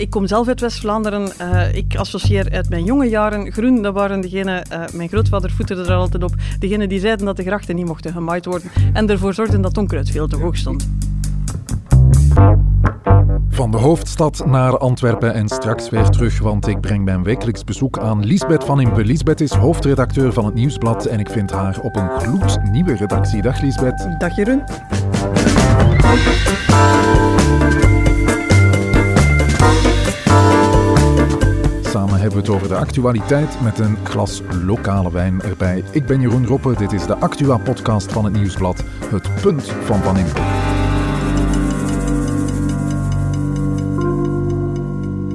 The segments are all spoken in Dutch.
Ik kom zelf uit West-Vlaanderen. Uh, ik associeer uit mijn jonge jaren groen. Dat waren degenen, uh, mijn grootvader voeterde er altijd op, degenen die zeiden dat de grachten niet mochten gemaaid worden en ervoor zorgden dat onkruid veel te hoog stond. Van de hoofdstad naar Antwerpen en straks weer terug, want ik breng mijn wekelijks bezoek aan Lisbeth van Impe. Lisbeth is hoofdredacteur van het Nieuwsblad en ik vind haar op een gloednieuwe redactie. Dag Lisbeth. Dag Jeroen. Samen hebben we het over de actualiteit met een glas lokale wijn erbij. Ik ben Jeroen Roppe, dit is de Actua-podcast van het Nieuwsblad, het punt van Van Impe.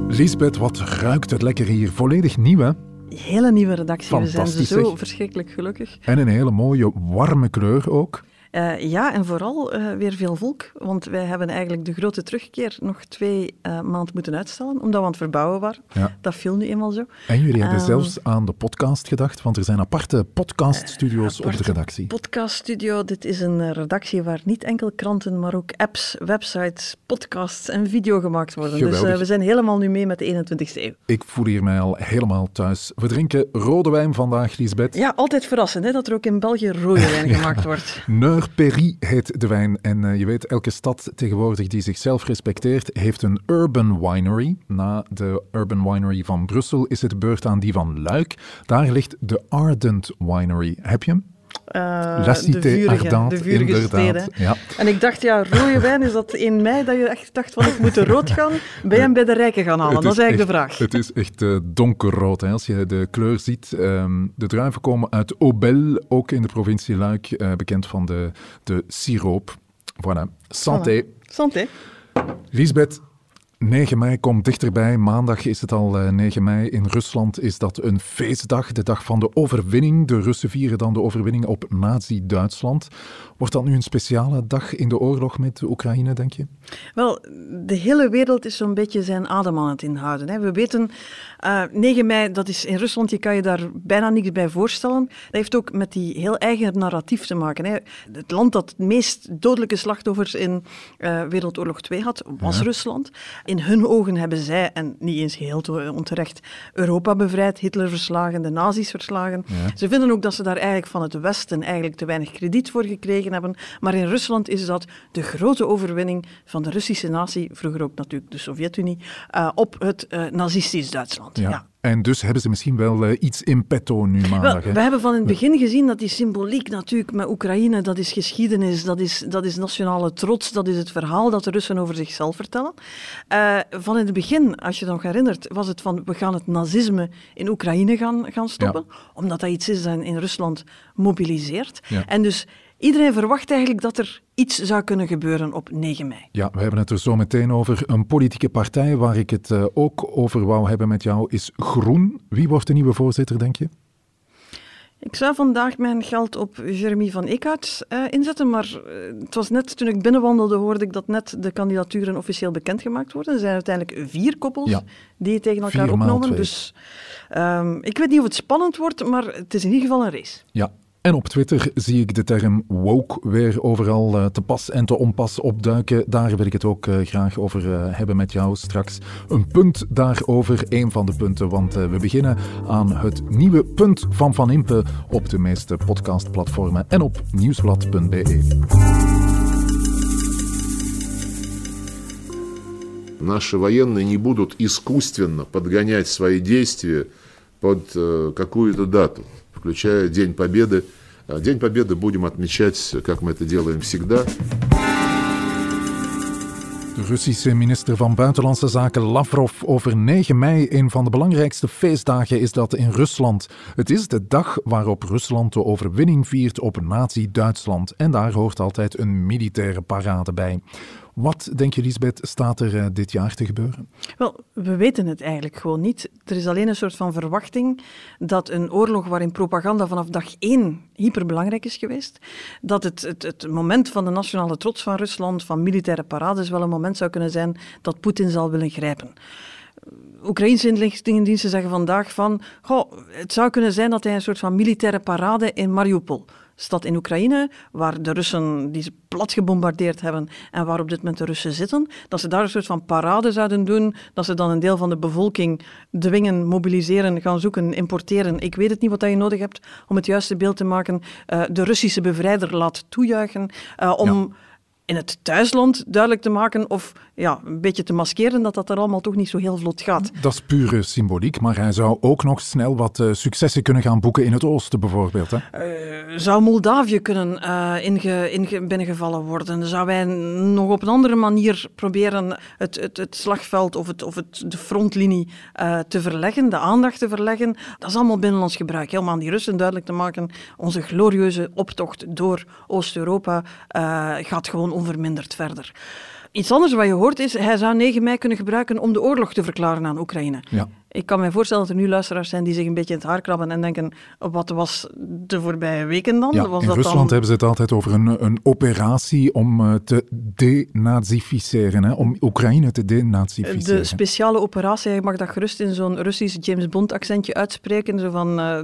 Lisbeth, wat ruikt het lekker hier. Volledig nieuw, hè? Hele nieuwe redactie. We zijn zo verschrikkelijk gelukkig. En een hele mooie, warme kleur ook. Uh, ja, en vooral uh, weer veel volk. Want wij hebben eigenlijk de grote terugkeer nog twee uh, maanden moeten uitstellen, omdat we aan het verbouwen waren. Ja. Dat viel nu eenmaal zo. En jullie hebben um, zelfs aan de podcast gedacht, want er zijn aparte podcaststudio's op de redactie. Podcaststudio, dit is een redactie waar niet enkel kranten, maar ook apps, websites, podcasts en video gemaakt worden. Dus, Geweldig. Dus we zijn helemaal nu mee met de 21ste eeuw. Ik voel hier mij al helemaal thuis. We drinken rode wijn vandaag, Lisbeth. Ja, altijd verrassend hè, dat er ook in België rode wijn gemaakt wordt. Neur Perry heet de wijn. En uh, je weet, elke stad tegenwoordig die zichzelf respecteert, heeft een urban winery. Na de urban winery van Brussel is het beurt aan die van Luik. Daar ligt de Ardent Winery. Heb je hem? Uh, La Cité de vurige, Ardente, de vurige steden. Ja. En ik dacht, ja, rode wijn, is dat in mei dat je echt dacht van ik moet rood gaan? Ben je hem bij de rijken gaan halen? Dat is eigenlijk de vraag. Het is echt uh, donkerrood. Hè. Als je de kleur ziet. Um, de druiven komen uit Aubel, ook in de provincie Luik, uh, bekend van de, de siroop. Voilà. Santé. Voilà. Santé. Lisbeth, 9 mei komt dichterbij. Maandag is het al 9 eh, mei. In Rusland is dat een feestdag, de dag van de overwinning. De Russen vieren dan de overwinning op Nazi-Duitsland. Wordt dat nu een speciale dag in de oorlog met Oekraïne, denk je? Wel, de hele wereld is zo'n beetje zijn adem aan het inhouden. Hè. We weten, uh, eh, 9 mei, dat is in Rusland, je kan je daar bijna niks bij voorstellen. Dat heeft ook met die heel eigen narratief te maken. Hè. Het land dat het meest dodelijke slachtoffers in uh, Wereldoorlog 2 had, was ja. Rusland. In hun ogen hebben zij, en niet eens heel onterecht, Europa bevrijd, Hitler verslagen, de nazi's verslagen. Ja. Ze vinden ook dat ze daar eigenlijk van het Westen eigenlijk te weinig krediet voor gekregen hebben. Maar in Rusland is dat de grote overwinning van de Russische natie, vroeger ook natuurlijk de Sovjet-Unie, uh, op het uh, nazistisch Duitsland. Ja. ja. En dus hebben ze misschien wel uh, iets in petto nu maandag. Wel, we hebben van in het begin gezien dat die symboliek natuurlijk met Oekraïne, dat is geschiedenis, dat is, dat is nationale trots, dat is het verhaal dat de Russen over zichzelf vertellen. Uh, van in het begin, als je nog herinnert, was het van we gaan het nazisme in Oekraïne gaan, gaan stoppen, ja. omdat dat iets is dat in Rusland mobiliseert. Ja. En dus Iedereen verwacht eigenlijk dat er iets zou kunnen gebeuren op 9 mei. Ja, we hebben het er zo meteen over. Een politieke partij waar ik het uh, ook over wou hebben met jou is Groen. Wie wordt de nieuwe voorzitter, denk je? Ik zou vandaag mijn geld op Jeremy van Eekhout uh, inzetten, maar uh, het was net toen ik binnenwandelde hoorde ik dat net de kandidaturen officieel bekendgemaakt worden. Er zijn uiteindelijk vier koppels ja. die tegen elkaar opnomen. Dus um, ik weet niet of het spannend wordt, maar het is in ieder geval een race. Ja, en op Twitter zie ik de term woke weer overal uh, te pas en te onpas opduiken. Daar wil ik het ook uh, graag over uh, hebben met jou straks. Een punt daarover, één van de punten, want we beginnen aan het nieuwe punt van Van Impe op de meeste podcastplatformen en op nieuwsblad.be. Наши военные не будут искусственно подгонять свои действия под какую-то дату включая День Победы. День Победы будем отмечать, как мы это делаем всегда. De Russische minister van Buitenlandse Zaken Lavrov over 9 mei. Een van de belangrijkste feestdagen is dat in Rusland. Het is de dag waarop Rusland de overwinning viert op Nazi-Duitsland. En daar hoort altijd een militaire parade bij. Wat, denk je, Lisbeth, staat er uh, dit jaar te gebeuren? Wel, we weten het eigenlijk gewoon niet. Er is alleen een soort van verwachting dat een oorlog waarin propaganda vanaf dag één hyperbelangrijk is geweest, dat het, het, het moment van de nationale trots van Rusland, van militaire parades, wel een moment zou kunnen zijn dat Poetin zal willen grijpen. Oekraïnse inlichtingendiensten zeggen vandaag van, goh, het zou kunnen zijn dat hij een soort van militaire parade in Mariupol stad in Oekraïne, waar de Russen die ze plat gebombardeerd hebben en waar op dit moment de Russen zitten, dat ze daar een soort van parade zouden doen, dat ze dan een deel van de bevolking dwingen, mobiliseren, gaan zoeken, importeren. Ik weet het niet wat je nodig hebt om het juiste beeld te maken. Uh, de Russische bevrijder laat toejuichen uh, om in het thuisland duidelijk te maken of ja, een beetje te maskeren dat dat er allemaal toch niet zo heel vlot gaat. Dat is pure symboliek, maar hij zou ook nog snel wat uh, successen kunnen gaan boeken in het oosten bijvoorbeeld. Hè? Uh, zou Moldavië kunnen uh, inge, inge, binnengevallen worden? Zou wij nog op een andere manier proberen het, het, het slagveld of, het, of het, de frontlinie te verleggen, de aandacht te verleggen? Dat is allemaal binnenlands gebruik, om aan die Russen duidelijk te maken, onze glorieuze optocht door Oost-Europa gaat gewoon onverminderd verder. Iets anders wat je hoort is, hij zou 9 mei kunnen gebruiken om de oorlog te verklaren aan Oekraïne. Ja. Ik kan me voorstellen dat er nu luisteraars zijn die zich een beetje in het haar krabben en denken, wat was de voorbije weken dan? Ja, was in dat Rusland dan... hebben ze het altijd over een, een operatie om uh, te denazificeren, hè, om Oekraïne te denazificeren. De speciale operatie, je mag dat gerust in zo'n Russisch James Bond accentje uitspreken, zo van, uh,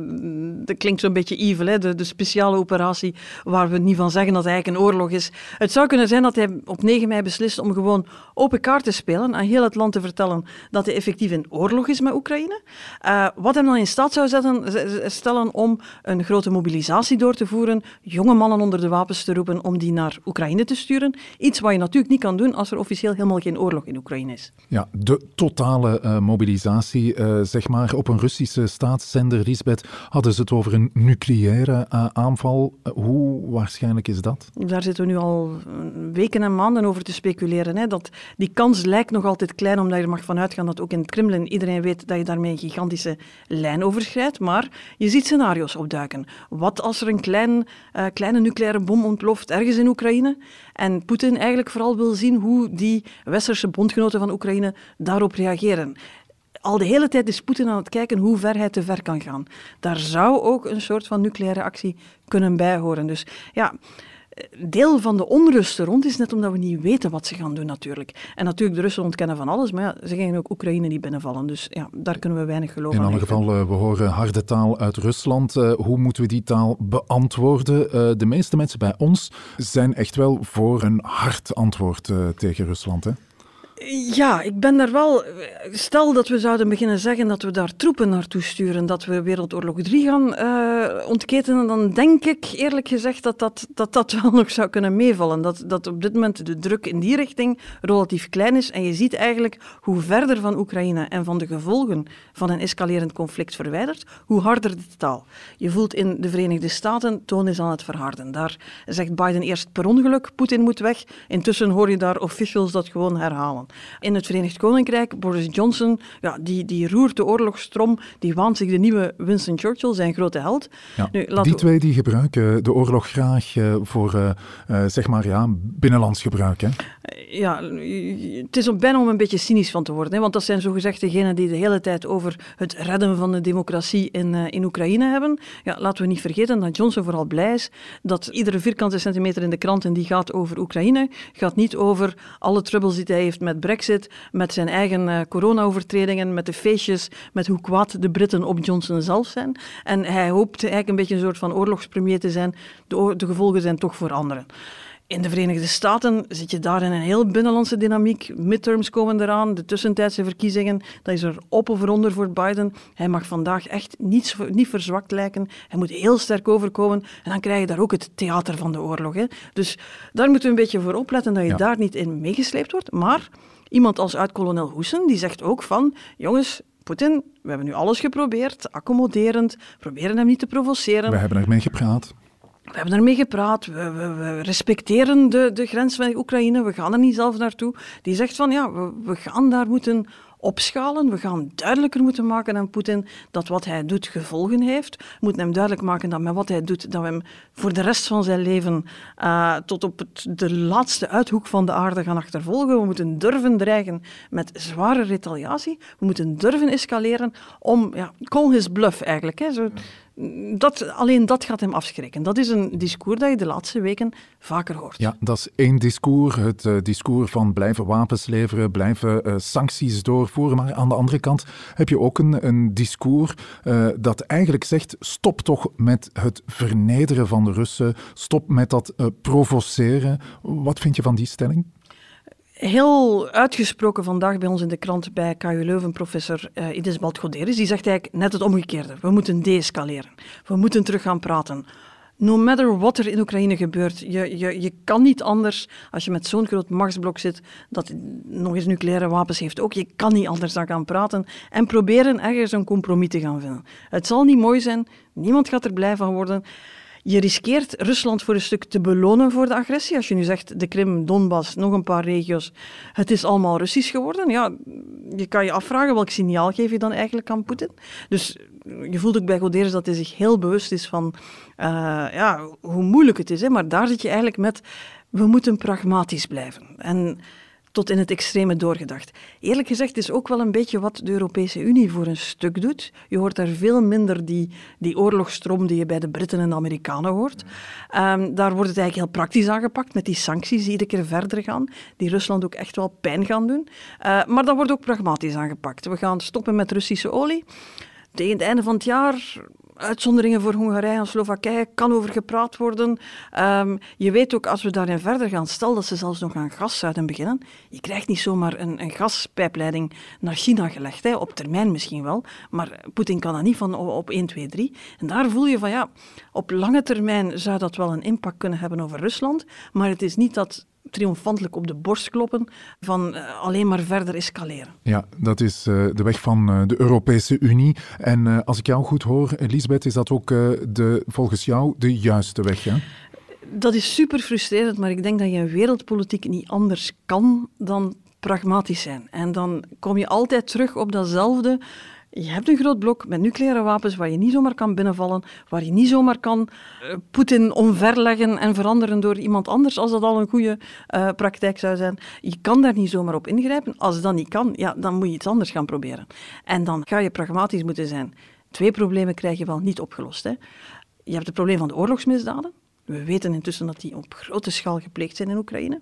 dat klinkt zo'n beetje evil, hè? De, de speciale operatie waar we niet van zeggen dat het eigenlijk een oorlog is. Het zou kunnen zijn dat hij op 9 mei beslist om gewoon open kaart te spelen, aan heel het land te vertellen dat hij effectief in oorlog is met Oekraïne. Uh, wat hem dan in staat zou zetten, stellen om een grote mobilisatie door te voeren, jonge mannen onder de wapens te roepen om die naar Oekraïne te sturen. Iets wat je natuurlijk niet kan doen als er officieel helemaal geen oorlog in Oekraïne is. Ja, de totale uh, mobilisatie, uh, zeg maar, op een Russische staatszender, Lisbeth, hadden ze het over een nucleaire aanval. hoe waarschijnlijk is dat? Daar zitten we nu al weken en maanden over te speculeren. Hè. Dat, die kans lijkt nog altijd klein, omdat je er mag vanuit gaan dat ook in het Kremlin iedereen weet dat je daarmee een gigantische lijn overschrijdt. Maar je ziet scenario's opduiken. Wat als er een klein, uh, kleine nucleaire bom ontploft ergens in Oekraïne en Poetin eigenlijk vooral wil zien hoe die westerse bondgenoten van Oekraïne daarop reageren al de hele tijd is Poetin aan het kijken hoe ver hij te ver kan gaan. Daar zou ook een soort van nucleaire actie kunnen bijhoren. Dus ja, deel van de onrust er rond is net omdat we niet weten wat ze gaan doen natuurlijk. En natuurlijk, de Russen ontkennen van alles, maar ja, ze gaan ook Oekraïne niet binnenvallen. Dus ja, daar kunnen we weinig geloven In alle geval, uh, we horen harde taal uit Rusland. Uh, hoe moeten we die taal beantwoorden? Uh, de meeste mensen bij ons zijn echt wel voor een hard antwoord tegen Rusland, hè? Ja, ik ben daar wel. Stel dat we zouden beginnen zeggen dat we daar troepen naartoe sturen, dat we Wereldoorlog 3 gaan uh, ontketenen, dan denk ik eerlijk gezegd dat dat, dat dat wel nog zou kunnen meevallen. Dat, dat op dit moment de druk in die richting relatief klein is. En je ziet eigenlijk hoe verder van Oekraïne en van de gevolgen van een escalerend conflict verwijderd, hoe harder de taal. Je voelt in de Verenigde Staten, toon is aan het verharden. Daar zegt Biden eerst per ongeluk, Poetin moet weg. Intussen hoor je daar officials dat gewoon herhalen. In het Verenigd Koninkrijk, Boris Johnson, ja, die, die roert de oorlogstrom, die waant zich de nieuwe Winston Churchill, zijn grote held. Ja, nu, die twee die gebruiken de oorlog graag uh, voor, uh, uh, zeg maar, ja, binnenlands gebruik. Hè? Ja, het is om bijna om een beetje cynisch van te worden, hè, want dat zijn zogezegd degenen die de hele tijd over het redden van de democratie in, in Oekraïne hebben. Ja, laten we niet vergeten dat Johnson vooral blij is dat iedere vierkante centimeter in de kranten die gaat over Oekraïne, gaat niet over alle troubles die hij heeft met Brexit, met zijn eigen uh, corona-overtredingen, met de feestjes, met hoe kwaad de Britten op Johnson zelf zijn. En hij hoopt eigenlijk een beetje een soort van oorlogspremier te zijn. De, de gevolgen zijn toch voor anderen. In de Verenigde Staten zit je daar in een heel binnenlandse dynamiek. Midterms komen eraan, de tussentijdse verkiezingen. Dat is er op of onder voor Biden. Hij mag vandaag echt niet, niet verzwakt lijken. Hij moet heel sterk overkomen. En dan krijg je daar ook het theater van de oorlog. Hè. Dus daar moeten we een beetje voor opletten dat je ja. daar niet in meegesleept wordt. Maar iemand als uit-kolonel Hoesen, die zegt ook van... Jongens, Poetin, we hebben nu alles geprobeerd, accommoderend, proberen hem niet te provoceren. We hebben ermee gepraat. We hebben ermee gepraat, we, we, we, respecteren de, de grens van Oekraïne, we gaan er niet zelf naartoe. Die zegt van ja, we, we gaan daar moeten opschalen. We gaan duidelijker moeten maken aan Poetin dat wat hij doet gevolgen heeft. We moeten hem duidelijk maken dat met wat hij doet, dat we hem voor de rest van zijn leven uh, tot op het, de laatste uithoek van de aarde gaan achtervolgen. We moeten durven dreigen met zware retaliatie. We moeten durven escaleren om, ja, call his bluff eigenlijk. Hè. Zo, Dat, alleen dat gaat hem afschrikken. Dat is een discours dat je de laatste weken vaker hoort. Ja, dat is één discours. Het uh, discours van blijven wapens leveren, blijven uh, sancties doorvoeren. Maar aan de andere kant heb je ook een, een discours uh, dat eigenlijk zegt: stop toch met het vernederen van de Russen, stop met dat provoceren. Wat vind je van die stelling? Heel uitgesproken vandaag bij ons in de krant bij KU Leuven, professor uh, Ides Baltgoderis. Die zegt eigenlijk net het omgekeerde. We moeten deescaleren. We moeten terug gaan praten. No matter wat er in Oekraïne gebeurt, je, je, je kan niet anders, als je met zo'n groot machtsblok zit, dat nog eens nucleaire wapens heeft ook, je kan niet anders dan gaan praten en proberen ergens een compromis te gaan vinden. Het zal niet mooi zijn, niemand gaat er blij van worden. Je riskeert Rusland voor een stuk te belonen voor de agressie. Als je nu zegt de Krim, Donbass, nog een paar regio's, het is allemaal Russisch geworden. Ja, je kan je afvragen welk signaal geef je dan eigenlijk aan Poetin. Dus je voelt ook bij Goderes dat hij zich heel bewust is van uh, ja, hoe moeilijk het is. Hè? Maar daar zit je eigenlijk met, we moeten pragmatisch blijven. En tot in het extreme doorgedacht. Eerlijk gezegd is ook wel een beetje wat de Europese Unie voor een stuk doet. Je hoort daar veel minder die, die oorlogsstroom die je bij de Britten en de Amerikanen hoort. Um, daar wordt het eigenlijk heel praktisch aangepakt met die sancties die iedere keer verder gaan, die Rusland ook echt wel pijn gaan doen. Uh, maar dat wordt ook pragmatisch aangepakt. We gaan stoppen met Russische olie. Tegen het einde van het jaar uitzonderingen voor Hongarije en Slowakije kan over gepraat worden. Um, je weet ook, als we daarin verder gaan, stel dat ze zelfs nog aan gas zouden beginnen, je krijgt niet zomaar een, een gaspijpleiding naar China gelegd, hè, op termijn misschien wel, maar Poetin kan dat niet van op 1, 2, 3. En daar voel je van, ja, op lange termijn zou dat wel een impact kunnen hebben over Rusland, maar het is niet dat triomfantelijk op de borst kloppen van uh, alleen maar verder escaleren. Ja, dat is uh, de weg van uh, de Europese Unie. En als ik jou goed hoor, Elisabeth, is dat ook de, volgens jou de juiste weg, hè? Dat is super frustrerend, maar ik denk dat je in wereldpolitiek niet anders kan dan pragmatisch zijn. En dan kom je altijd terug op datzelfde je hebt een groot blok met nucleaire wapens waar je niet zomaar kan binnenvallen, waar je niet zomaar kan uh, Poetin omverleggen en veranderen door iemand anders, als dat al een goede uh, praktijk zou zijn. Je kan daar niet zomaar op ingrijpen. Als dat niet kan, ja, dan moet je iets anders gaan proberen. En dan ga je pragmatisch moeten zijn. Twee problemen krijg je wel niet opgelost. Hè. Je hebt het probleem van de oorlogsmisdaden. We weten intussen dat die op grote schaal gepleegd zijn in Oekraïne.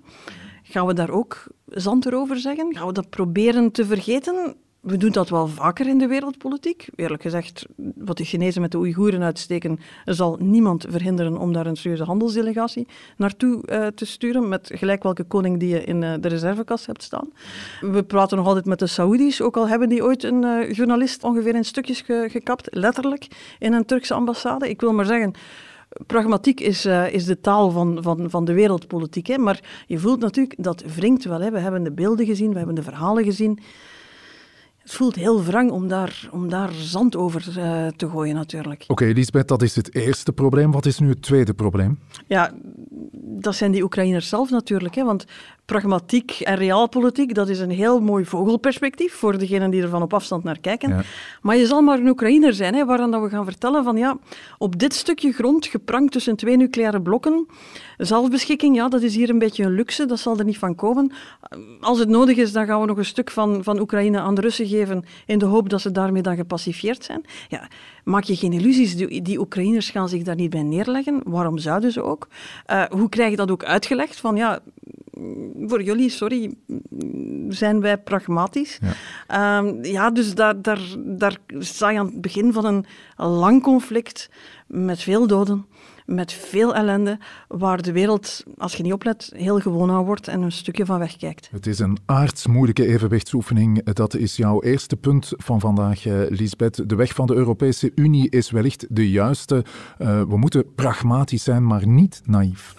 Gaan we daar ook zand erover zeggen? Gaan we dat proberen te vergeten? We doen dat wel vaker in de wereldpolitiek. Eerlijk gezegd, wat de Chinezen met de Oeigoeren uitsteken, zal niemand verhinderen om daar een serieuze handelsdelegatie naartoe uh, te sturen, met gelijk welke koning die je in uh, de reservekast hebt staan. We praten nog altijd met de Saoedi's, ook al hebben die ooit een uh, journalist ongeveer in stukjes ge gekapt, letterlijk, in een Turkse ambassade. Ik wil maar zeggen, pragmatiek is, is de taal van, van, van de wereldpolitiek. Maar je voelt natuurlijk, dat wringt wel. Hè? We hebben de beelden gezien, we hebben de verhalen gezien het voelt heel wrang om daar, om daar zand over uh, te gooien, natuurlijk. Oké, okay, Lisbeth, dat is het eerste probleem. Wat is nu het tweede probleem? Ja, dat zijn die Oekraïners zelf natuurlijk. Hè, want pragmatiek en realpolitiek, dat is een heel mooi vogelperspectief voor degenen die er van op afstand naar kijken. Ja. Maar je zal maar een Oekraïner zijn, hè, waaraan dat we gaan vertellen van ja, op dit stukje grond, geprankt tussen twee nucleaire blokken, zelfbeschikking, ja, dat is hier een beetje een luxe, dat zal er niet van komen. Als het nodig is, dan gaan we nog een stuk van, van Oekraïne aan de Russen geven, in de hoop dat ze daarmee dan gepacifieerd zijn. Ja, maak je geen illusies, die, die Oekraïners gaan zich daar niet bij neerleggen. Waarom zouden ze ook? Uh, hoe krijg je dat ook uitgelegd? Van ja, voor jullie, sorry, zijn wij pragmatisch. Ja, um, ja dus daar, daar, daar sta je aan het begin van een lang conflict met veel doden met veel ellende, waar de wereld, als je niet oplet, heel gewoon aan wordt en een stukje van wegkijkt. Het is een aardsmoeilijke evenwichtsoefening. Dat is jouw eerste punt van vandaag, eh, Lisbeth. De weg van de Europese Unie is wellicht de juiste. Uh, we moeten pragmatisch zijn, maar niet naïef.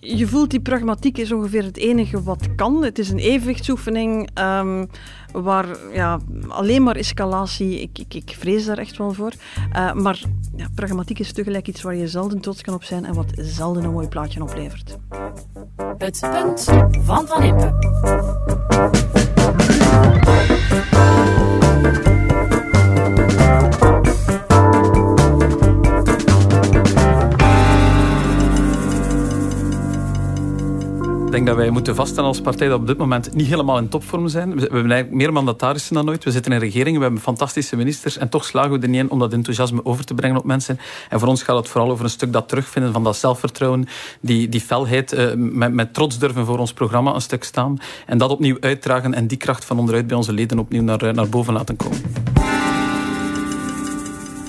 Je voelt die pragmatiek is ongeveer het enige wat kan. Het is een evenwichtsoefening. Um, waar ja, alleen maar escalatie, ik, ik, ik vrees daar echt wel voor. Uh, maar ja, pragmatiek is tegelijk iets waar je zelden trots kan op zijn en wat zelden een mooi plaatje oplevert. Het punt van Van. Denk dat wij moeten vaststellen als partij dat we op dit moment niet helemaal in topvorm zijn. We hebben eigenlijk meer mandatarissen dan ooit. We zitten in regeringen, we hebben fantastische ministers en toch slagen we er niet in om dat enthousiasme over te brengen op mensen. En voor ons gaat het vooral over een stuk dat terugvinden van dat zelfvertrouwen, die, die felheid, uh, met, met trots durven voor ons programma een stuk staan en dat opnieuw uitdragen en die kracht van onderuit bij onze leden opnieuw naar, eh, naar boven laten komen.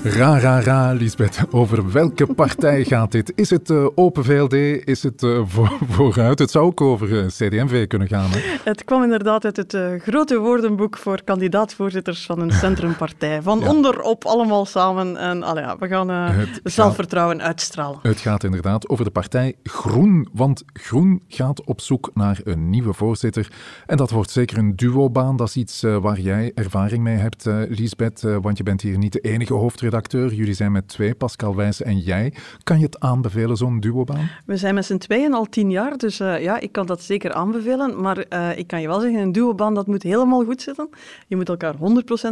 Ra, ra, ra, Lisbeth. Over welke partij gaat dit? Is het uh, Open VLD? Is het uh, voor, vooruit? Het zou ook over uh, CD&V kunnen gaan. Hè? Het kwam inderdaad uit het grote woordenboek voor kandidaatvoorzitters van een centrumpartij. Van ja. onderop allemaal samen. En allee, ja, we gaan het zelfvertrouwen gaat, uitstralen. Het gaat inderdaad over de partij Groen. Want Groen gaat op zoek naar een nieuwe voorzitter. En dat wordt zeker een duobaan. Dat is iets waar jij ervaring mee hebt, Lisbeth. want je bent hier niet de enige hoofdredacteur redacteur. Jullie zijn met twee, Pascal Wijs en jij. Kan je het aanbevelen, zo'n duobaan? We zijn met z'n tweeën al tien jaar, dus uh, ja, ik kan dat zeker aanbevelen. Maar uh, ik kan je wel zeggen, een duobaan, dat moet helemaal goed zitten. Je moet elkaar 100%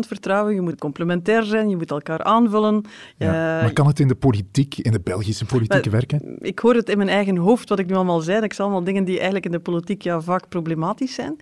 vertrouwen, je moet complementair zijn, je moet elkaar aanvullen. Ja, uh, maar kan het in de politiek, in de Belgische politiek werken? Ik hoor het in mijn eigen hoofd, wat ik nu allemaal zei. Ik zal allemaal dingen die eigenlijk in de politiek ja, vaak problematisch zijn.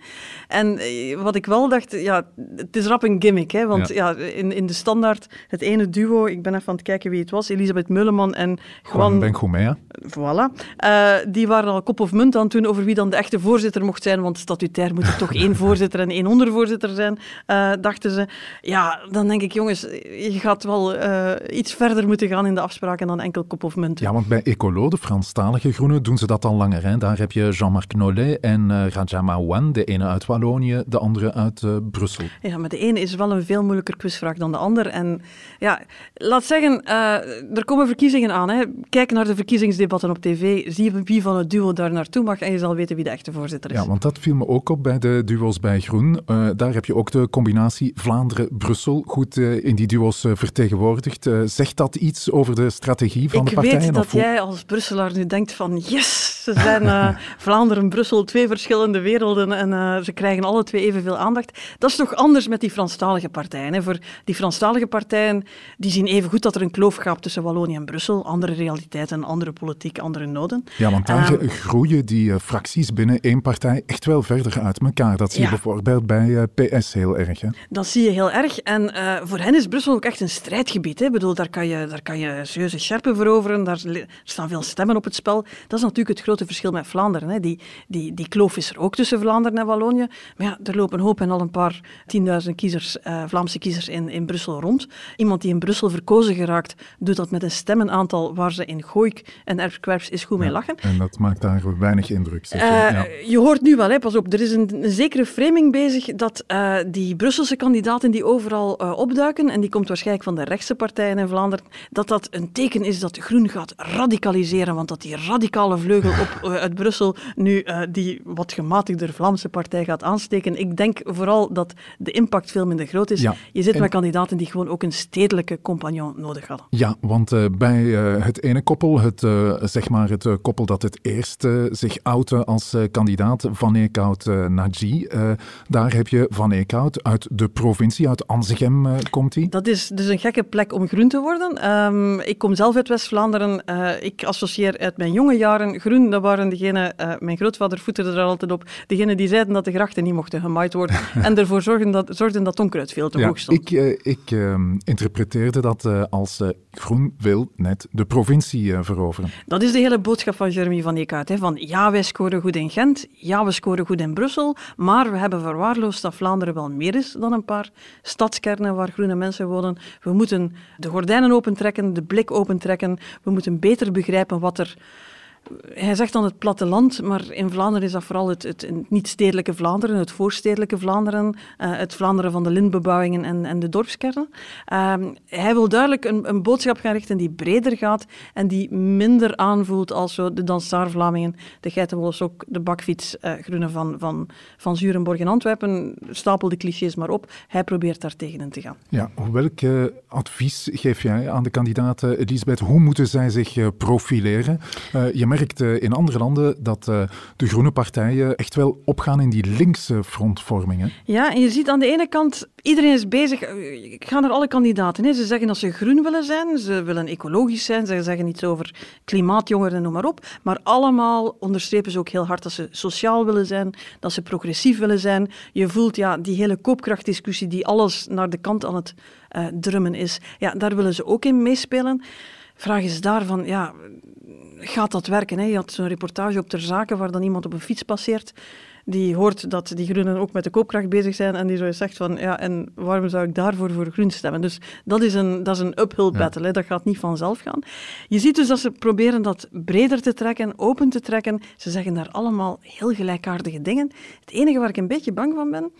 En wat ik wel dacht, ja, het is rap een gimmick, hè, want ja. ja in, in de standaard, het ene duo ik ben even aan het kijken wie het was. Elisabeth Mulleman en Juan Benjumea. Voilà. Uh, die waren al kop of munt aan toen over wie dan de echte voorzitter mocht zijn, want statutair moet er toch één voorzitter en één ondervoorzitter zijn, uh, dachten ze. Ja, dan denk ik, jongens, je gaat wel uh, iets verder moeten gaan in de afspraken dan enkel kop of munt. Ja, want bij Ecolo, de Franstalige Groenen, doen ze dat al langer. Hè? Daar heb je Jean-Marc Nollet en Rajama Wan, de ene uit Wallonië, de andere uit Brussel. Ja, maar de ene is wel een veel moeilijker quizvraag dan de ander. En ja, laat zeggen, uh, er komen verkiezingen aan. Hè. Kijk naar de verkiezingsdebatten op tv, zie wie van het duo daar naartoe mag en je zal weten wie de echte voorzitter is. Ja, want dat viel me ook op bij de duo's bij Groen. Uh, daar heb je ook de combinatie Vlaanderen-Brussel goed uh, in die duo's vertegenwoordigd. zegt dat iets over de strategie van Ik de partijen? Ik weet dat jij als Brusselaar nu denkt van yes, ze zijn Vlaanderen-Brussel, twee verschillende werelden en ze krijgen alle twee evenveel aandacht. Dat is toch anders met die Franstalige partijen. Hè. Voor die Franstalige partijen, die zien even goed dat er een kloof gaat tussen Wallonië en Brussel. Andere realiteiten, andere politiek, andere noden. Ja, want daar um, groeien die uh, fracties binnen één partij echt wel verder uit elkaar. Dat zie je ja. bijvoorbeeld bij uh, PS heel erg. Hè? Dat zie je heel erg. En uh, voor hen is Brussel ook echt een strijdgebied. Hè. Ik bedoel, daar kan je, daar kan je serieuze scherpen veroveren. Daar staan veel stemmen op het spel. Dat is natuurlijk het grote verschil met Vlaanderen. Hè. Die, die, die kloof is er ook tussen Vlaanderen en Wallonië. Maar ja, er lopen een hoop en al een paar tienduizend kiezers, Vlaamse kiezers in, in Brussel rond. Iemand die in Brussel verkozen geraakt, doet dat met een stemmenaantal waar ze in Gooik en Erfkwerps is goed mee lachen. Ja, en dat maakt daar weinig indruk. Uh, ja. Je hoort nu wel, hè, pas op, er is een, een zekere framing bezig dat uh, die Brusselse kandidaten die overal uh, opduiken, en die komt waarschijnlijk van de rechtse partijen in Vlaanderen, dat dat een teken is dat Groen gaat radicaliseren, want dat die radicale vleugel op, uit Brussel nu die wat gematigder Vlaamse partij gaat aansteken. Ik denk vooral dat de impact veel minder groot is. Ja. Je zit en... met kandidaten die gewoon ook een stedelijke compagnon nodig hadden. Ja, want uh, bij uh, het ene koppel, het, uh, zeg maar het koppel dat het eerst zich outte als kandidaat, Van Eekhout Naji, daar heb je Van Eekhout uit de provincie, uit Anzegem komt hij. Dat is dus een gekke plek om groen te worden. Um, ik kom zelf uit West-Vlaanderen. ik associeer uit mijn jonge jaren groen, dat waren degenen, mijn grootvader voeterde er altijd op, degenen die zeiden dat de grachten niet mochten gemaaid worden en ervoor zorgden dat, zorgden dat onkruid veel te ja, hoog stond. Ik, ik dat als uh, Groen wil net de provincie uh, veroveren. Dat is de hele boodschap van Jeremy van Eekhout. Van ja, wij scoren goed in Gent, ja, we scoren goed in Brussel, maar we hebben verwaarloosd dat Vlaanderen wel meer is dan een paar stadskernen waar groene mensen wonen. We moeten de gordijnen opentrekken, de blik opentrekken, we moeten beter begrijpen wat er hij zegt dan het platteland, maar in Vlaanderen is dat vooral het, het niet-stedelijke Vlaanderen, het voorstedelijke Vlaanderen, uh, het Vlaanderen van de lintbebouwingen en, en de dorpskernen. Uh, hij wil duidelijk een, een, boodschap gaan richten die breder gaat en die minder aanvoelt als zo de Dansaar-Vlamingen, de Geitenwols ook, de bakfietsgroenen uh, van, van, van Zurenborg en Antwerpen. Stapel de clichés maar op. Hij probeert daar tegenin te gaan. Ja, welk advies geef jij aan de kandidaten, Elisabeth? Hoe moeten zij zich profileren? je merkt in andere landen dat uh, de groene partijen echt wel opgaan in die linkse frontvormingen. Ja, en je ziet aan de ene kant, iedereen is bezig. Ik ga naar alle kandidaten. Hè. Ze zeggen dat ze groen willen zijn, ze willen ecologisch zijn, ze zeggen iets over klimaatjongeren, noem maar op. Maar allemaal onderstrepen ze ook heel hard dat ze sociaal willen zijn, dat ze progressief willen zijn. Je voelt ja, die hele koopkrachtdiscussie die alles naar de kant aan het uh, drummen is. Ja, daar willen ze ook in meespelen. Vraag is daarvan, ja, gaat dat werken? Hè? Je had zo'n reportage op ter zake waar dan iemand op een fiets passeert die hoort dat die groenen ook met de koopkracht bezig zijn en die zo zegt van, ja, en waarom zou ik daarvoor voor groen stemmen? Dus dat is een, dat is een uphill battle, hè. dat gaat niet vanzelf gaan. Je ziet dus dat ze proberen dat breder te trekken, open te trekken. Ze zeggen daar allemaal heel gelijkaardige dingen. Het enige waar ik een beetje bang van ben,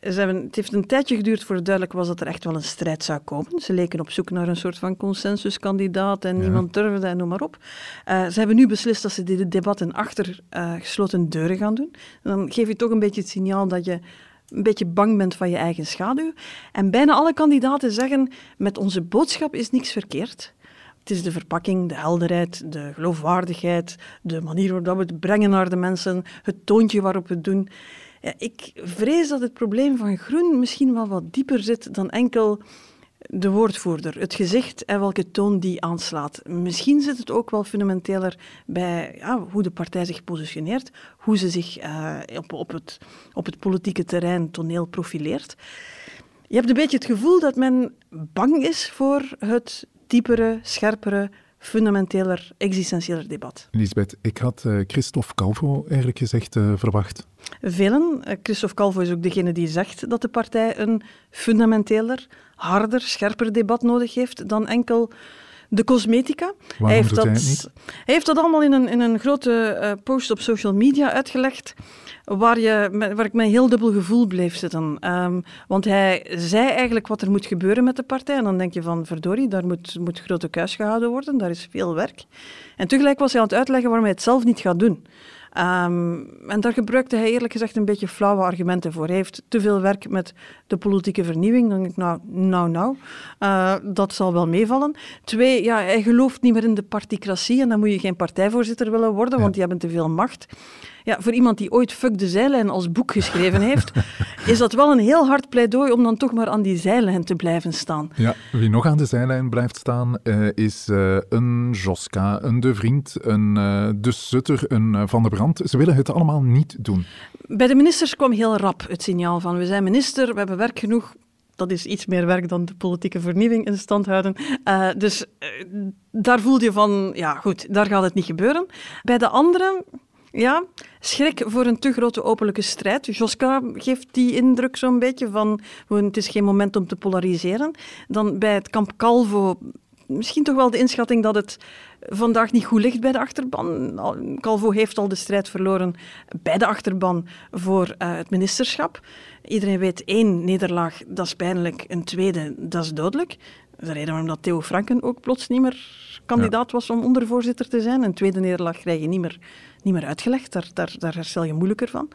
ze hebben, het heeft een tijdje geduurd voor het duidelijk was dat er echt wel een strijd zou komen. Ze leken op zoek naar een soort van consensuskandidaat en niemand durfde en noem maar op. Uh, ze hebben nu beslist dat ze dit debat in achter uh, gesloten deuren gaan doen. En dan geef je toch een beetje het signaal dat je een beetje bang bent van je eigen schaduw. En bijna alle kandidaten zeggen, met onze boodschap is niks verkeerd. Het is de verpakking, de helderheid, de geloofwaardigheid, de manier waarop we het brengen naar de mensen, het toontje waarop we het doen. Ik vrees dat het probleem van groen misschien wel wat dieper zit dan enkel de woordvoerder, het gezicht en welke toon die aanslaat. Misschien zit het ook wel fundamenteler bij ja, hoe de partij zich positioneert, hoe ze zich uh, op, op, het, op het politieke terrein toneel profileert. Je hebt een beetje het gevoel dat men bang is voor het diepere, scherpere, fundamenteler, existentiëler debat. Lisbeth, ik had uh, Christophe Calvo eigenlijk gezegd uh, verwacht. Velen. Uh, Christophe Calvo is ook degene die zegt dat de partij een fundamenteler, harder, scherper debat nodig heeft dan enkel de cosmetica. Waarom hij heeft, dat, hij, hij heeft dat allemaal in een, in een grote post op social media uitgelegd waar, je, waar ik met een heel dubbel gevoel bleef zitten. Um, want hij zei eigenlijk wat er moet gebeuren met de partij. En dan denk je van, verdorie, daar moet, moet grote kuis gehouden worden, daar is veel werk. En tegelijk was hij aan het uitleggen waarom hij het zelf niet gaat doen. Um, en daar gebruikte hij eerlijk gezegd een beetje flauwe argumenten voor. Hij heeft te veel werk met de politieke vernieuwing. Dan denk ik, nou, nou, nou, uh, dat zal wel meevallen. Twee, ja, hij gelooft niet meer in de particratie en dan moet je geen partijvoorzitter willen worden, want die hebben te veel macht. Ja, voor iemand die ooit Fuck de zijlijn als boek geschreven heeft, is dat wel een heel hard pleidooi om dan toch maar aan die zijlijn te blijven staan. Ja, wie nog aan de zijlijn blijft staan uh, is uh, een Joska, een De Vriend, een uh, De Sutter, een Van der Brand. Ze willen het allemaal niet doen. Bij de ministers kwam heel rap het signaal van we zijn minister, we hebben werk genoeg, dat is iets meer werk dan de politieke vernieuwing in stand houden. Uh, dus uh, daar voelde je van, ja goed, daar gaat het niet gebeuren. Bij de anderen, ja, schrik voor een te grote openlijke strijd. Joska geeft die indruk zo'n beetje van, het is geen moment om te polariseren. Dan bij het kamp Calvo misschien toch wel de inschatting dat het vandaag niet goed ligt bij de achterban. Calvo heeft al de strijd verloren bij de achterban voor uh, het ministerschap. Iedereen weet één nederlaag, dat is pijnlijk. Een tweede, dat is dodelijk. Dat is de reden waarom dat Theo Franken ook plots niet meer kandidaat was om ondervoorzitter te zijn. Een tweede nederlaag krijg je niet meer, niet meer uitgelegd. Daar, daar, daar herstel je moeilijker van.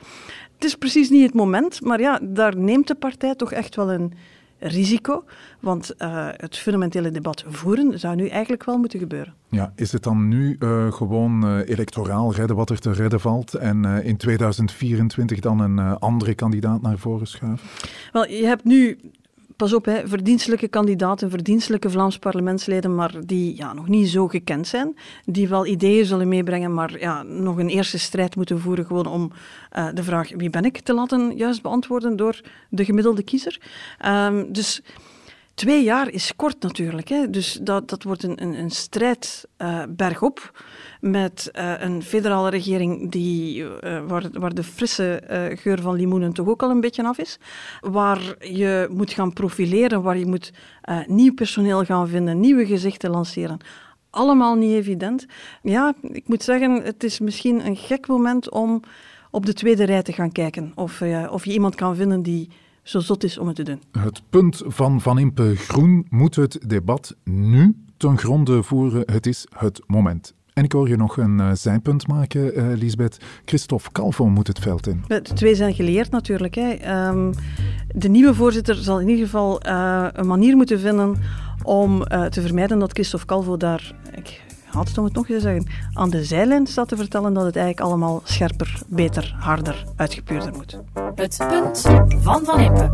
Het is precies niet het moment, maar ja, daar neemt de partij toch echt wel een risico. Want uh, het fundamentele debat voeren zou nu eigenlijk wel moeten gebeuren. Ja, is het dan nu uh, gewoon uh, electoraal redden wat er te redden valt en in 2024 dan een andere kandidaat naar voren schuiven? Wel, je hebt nu pas op, hè, verdienstelijke kandidaten, verdienstelijke Vlaams parlementsleden, maar die ja, nog niet zo gekend zijn, die wel ideeën zullen meebrengen, maar ja, nog een eerste strijd moeten voeren gewoon om uh, de vraag wie ben ik te laten juist beantwoorden door de gemiddelde kiezer. Um, dus twee jaar is kort natuurlijk, hè, dus dat, dat wordt een, een, een strijd uh, bergop met uh, een federale regering die, uh, waar, waar, de frisse geur van limoenen toch ook al een beetje af is. Waar je moet gaan profileren, waar je moet nieuw personeel gaan vinden, nieuwe gezichten lanceren. Allemaal niet evident. Ja, ik moet zeggen, het is misschien een gek moment om op de tweede rij te gaan kijken. Of, of je iemand kan vinden die zo zot is om het te doen. Het punt van Van Impe Groen moet het debat nu ten gronde voeren. Het is het moment. En ik hoor je nog een uh, zijpunt maken, uh, Lisbeth. Christophe Calvo moet het veld in. De twee zijn geleerd natuurlijk. Hè. Um, de nieuwe voorzitter zal in ieder geval uh, een manier moeten vinden om te vermijden dat Christophe Calvo daar... Ik, had om het nog eens te zeggen, aan de zijlijn staat te vertellen dat het eigenlijk allemaal scherper, beter, harder, uitgepuurder moet. Het punt van Van Impe.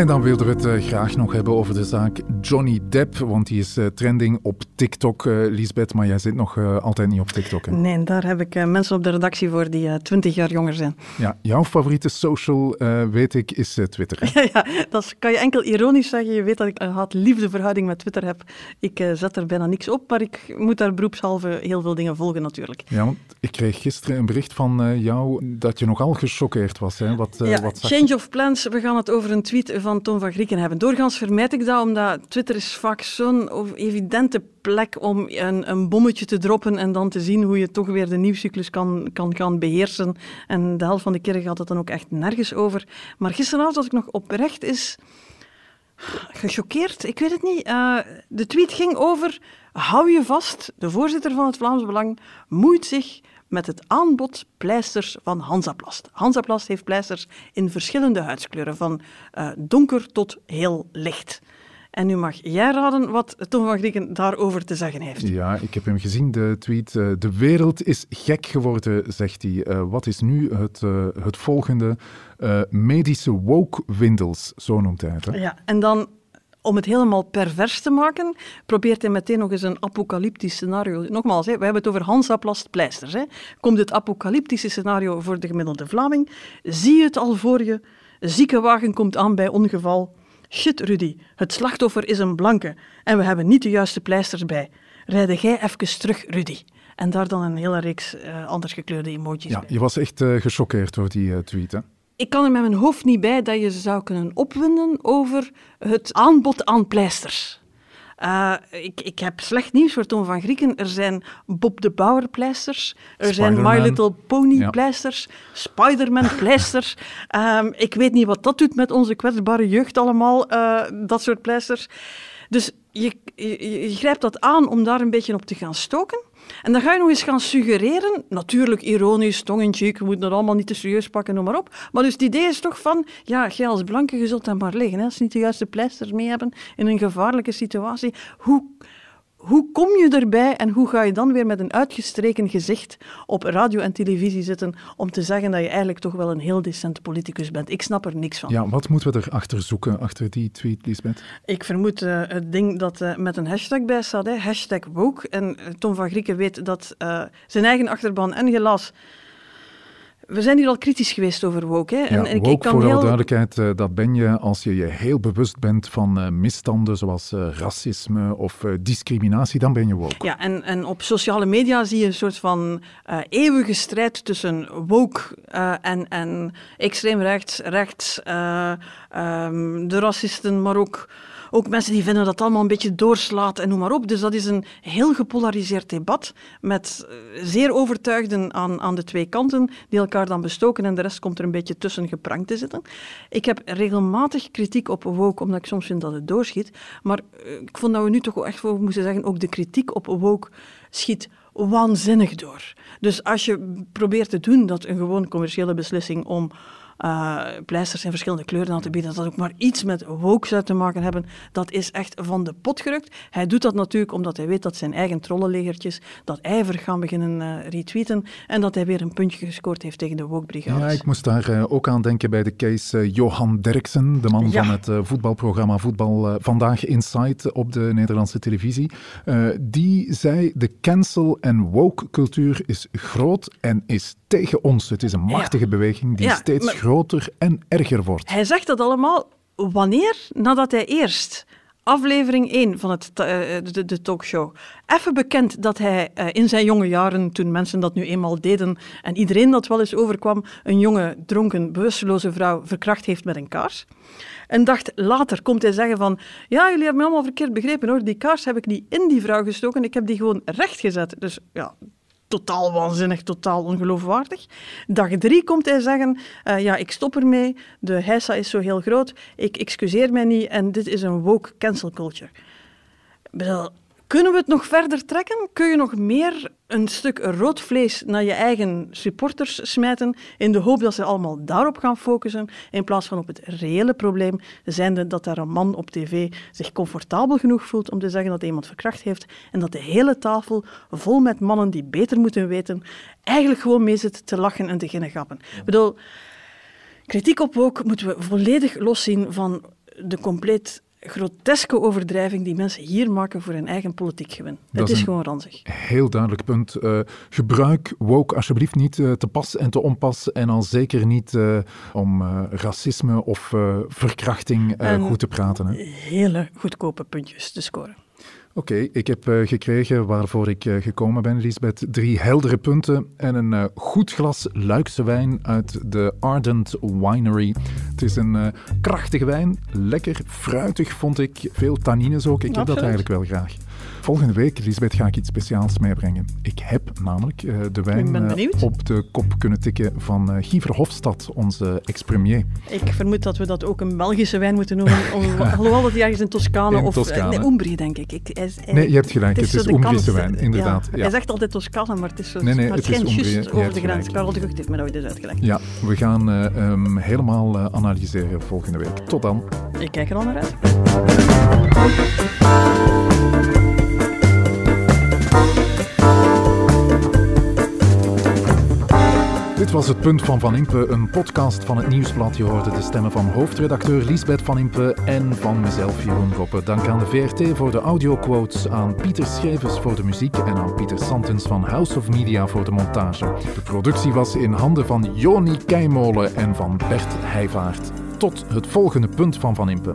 En dan wilden we het graag nog hebben over de zaak Johnny Depp, want die is eh, trending op TikTok, eh, Lisbeth, maar jij zit nog eh, altijd niet op TikTok. Hè? Nee, daar heb ik mensen op de redactie voor die twintig jaar jonger zijn. Ja, jouw favoriete social, weet ik, is Twitter. ja, dat kan je enkel ironisch zeggen. Je weet dat ik een haat-liefdeverhouding met Twitter heb. Ik zet er bijna niks op, maar ik moet daar beroepshalve heel veel dingen volgen natuurlijk. Ja, want ik kreeg gisteren een bericht van jou dat je nogal gechoqueerd was. Hè? Wat, ja, wat change of plans. We gaan het over een tweet van Tom van Grieken hebben. Doorgaans vermijd ik dat, omdat Twitter is vaak zo'n evidente plek om een, een bommetje te droppen en dan te zien hoe je toch weer de nieuwscyclus kan, kan gaan beheersen. En de helft van de keren gaat het dan ook echt nergens over. Maar gisteravond was ik nog oprecht is gechoqueerd. Ik weet het niet. Eh, de tweet ging over, hou je vast, de voorzitter van het Vlaams Belang moeit zich met het aanbod pleisters van Hansaplast. Hansaplast heeft pleisters in verschillende huidskleuren, van eh, donker tot heel licht. En nu mag jij raden wat Tom van Grieken daarover te zeggen heeft. Ja, ik heb hem gezien, de tweet. eh, de wereld is gek geworden, zegt hij. Eh, wat is nu het, het volgende? Medische woke-windels, zo noemt hij het. Hè? Ja, en dan, om het helemaal pervers te maken, probeert hij meteen nog eens een apocalyptisch scenario. Nogmaals, hè, we hebben het over Hansaplast pleisters. Hè. Komt het apocalyptische scenario voor de gemiddelde Vlaming? Zie je het al voor je? Ziekenwagen komt aan bij ongeval. Shit, Rudy, het slachtoffer is een blanke en we hebben niet de juiste pleisters bij. Rijde jij even terug, Rudy. En daar dan een hele reeks eh, anders gekleurde emojis Ja, bij. je was echt eh, gechoqueerd door die eh, tweet. Hè? Ik kan er met mijn hoofd niet bij dat je zou kunnen opwinden over het aanbod aan pleisters. Eh, ik, ik heb slecht nieuws voor Tom van Grieken. Er zijn Bob de Bauer pleisters. Er zijn My. Little Pony Ja. pleisters. Spider-Man pleisters. Ehm, ik weet niet wat dat doet met onze kwetsbare jeugd allemaal, eh, dat soort pleisters. Dus je, je, grijpt dat aan om daar een beetje op te gaan stoken. En dan ga je nog eens gaan suggereren, natuurlijk ironisch, tong in cheek, we moeten dat allemaal niet te serieus pakken, noem maar op. Maar dus het idee is toch van, ja, jij als blanke, je zult dan maar liggen. Hè, als ze niet de juiste pleisters mee hebben in een gevaarlijke situatie. Hoe, hoe kom je erbij en hoe ga je dan weer met een uitgestreken gezicht op radio en televisie zitten om te zeggen dat je eigenlijk toch wel een heel decent politicus bent? Ik snap er niks van. Ja, wat moeten we erachter zoeken, achter die tweet, Lisbeth? Ik vermoed eh, het ding dat eh, met een hashtag bij staat, hè, hashtag woke. En eh, Tom van Grieken weet dat zijn eigen achterban en gelas... We zijn hier al kritisch geweest over woke. Hè? Ja, en, ik, woke, ik kan voor alle heel... duidelijkheid, eh, dat ben je als je je heel bewust bent van eh, misstanden zoals eh, racisme of discriminatie, dan ben je woke. Ja, en, en op sociale media zie je een soort van eeuwige strijd tussen woke en, en extreem rechts, rechts, eh, ehm, de racisten, maar ook, ook mensen die vinden dat allemaal een beetje doorslaat en noem maar op. Dus dat is een heel gepolariseerd debat met eh, zeer overtuigden aan, aan de twee kanten, die elkaar dan bestoken en de rest komt er een beetje tussen geprangd te zitten. Ik heb regelmatig kritiek op woke, omdat ik soms vind dat het doorschiet. Maar eh, ik vond dat we nu toch echt voor moesten zeggen, ook de kritiek op woke schiet waanzinnig door. Dus als je probeert te doen dat een gewoon commerciële beslissing om eh, pleisters in verschillende kleuren aan te bieden, dat dat ook maar iets met woke zou te maken hebben, dat is echt van de pot gerukt. Hij doet dat natuurlijk omdat hij weet dat zijn eigen trollenlegertjes dat ijverig gaan beginnen eh, retweeten en dat hij weer een puntje gescoord heeft tegen de woke-brigades. Ja, ik moest daar eh, ook aan denken bij de case Johan Derksen, de man Ja. van het voetbalprogramma Voetbal Vandaag Inside op de Nederlandse televisie. Die zei, de cancel- en woke-cultuur is groot en is tegen ons. Het is een machtige beweging die Ja, steeds maar- groter en erger wordt. Hij zegt dat allemaal wanneer? Nadat hij eerst aflevering 1 van het, ta- eh, de, de talkshow even bekend dat hij eh, in zijn jonge jaren, toen mensen dat nu eenmaal deden en iedereen dat wel eens overkwam, een jonge, dronken, bewusteloze vrouw verkracht heeft met een kaars. Een dag later komt hij zeggen van, ja, jullie hebben me allemaal verkeerd begrepen hoor, die kaars heb ik niet in die vrouw gestoken, ik heb die gewoon rechtgezet. Dus ja, totaal waanzinnig, totaal ongeloofwaardig. Dag drie komt hij zeggen, eh, ja, ik stop ermee, de heisa is zo heel groot, ik excuseer mij niet en dit is een woke cancel culture. Kunnen we het nog verder trekken? Kun je nog meer een stuk rood vlees naar je eigen supporters smijten in de hoop dat ze allemaal daarop gaan focussen in plaats van op het reële probleem, zijnde dat daar een man op tv zich comfortabel genoeg voelt om te zeggen dat iemand verkracht heeft en dat de hele tafel vol met mannen die beter moeten weten eigenlijk gewoon mee zit te lachen en te beginnen grappen. Ik bedoel, kritiek op ook moeten we volledig loszien van de compleet groteske overdrijving die mensen hier maken voor hun eigen politiek gewin. Dat het is gewoon ranzig. Heel duidelijk punt. Eh, gebruik woke alsjeblieft niet eh, te pas en te onpas. En al zeker niet eh, om racisme of verkrachting En- goed te praten. hè. Hele goedkope puntjes te scoren. Oké, ik heb eh, gekregen waarvoor ik eh, gekomen ben, Lisbeth. Drie heldere punten en een eh, goed glas Luikse wijn uit de Ardent Winery. Het is een krachtige wijn, lekker, fruitig vond ik. Veel tannines ook, ik heb dat eigenlijk wel graag. Volgende week, Lisbeth, ga ik iets speciaals meebrengen. Ik heb namelijk eh, de wijn eh, op de kop kunnen tikken van eh Guy Verhofstadt, onze ex-premier. Ik vermoed dat we dat ook een Belgische wijn moeten noemen, om, alhoewel dat hij ergens in Toscane In of Toscane. Nee, Umbrië, denk ik. ik hij is- hij- Nee, je hebt gelijk, het is kans- wijn, inderdaad, ja. Hij zegt altijd Toscane, maar het is zo. Nee, nee, maar het is juist over de grens. Karel de Gucht heeft me dat ooit eens uitgelegd. Ja, we gaan eh, hem helemaal analyseren volgende week. Tot dan. Ik kijk er al naar uit. Dit was het Punt van Van Impe, een podcast van het Nieuwsblad. Je hoorde de stemmen van hoofdredacteur Liesbeth Van Impe en van mezelf, Jeroen Roppe. Dank aan de VRT voor de audioquotes, aan Pieter Schevers voor de muziek en aan Pieter Santens van House of Media voor de montage. De productie was in handen van Joni Keimolen en van Bert Heijvaart. Tot het volgende Punt van Van Impe.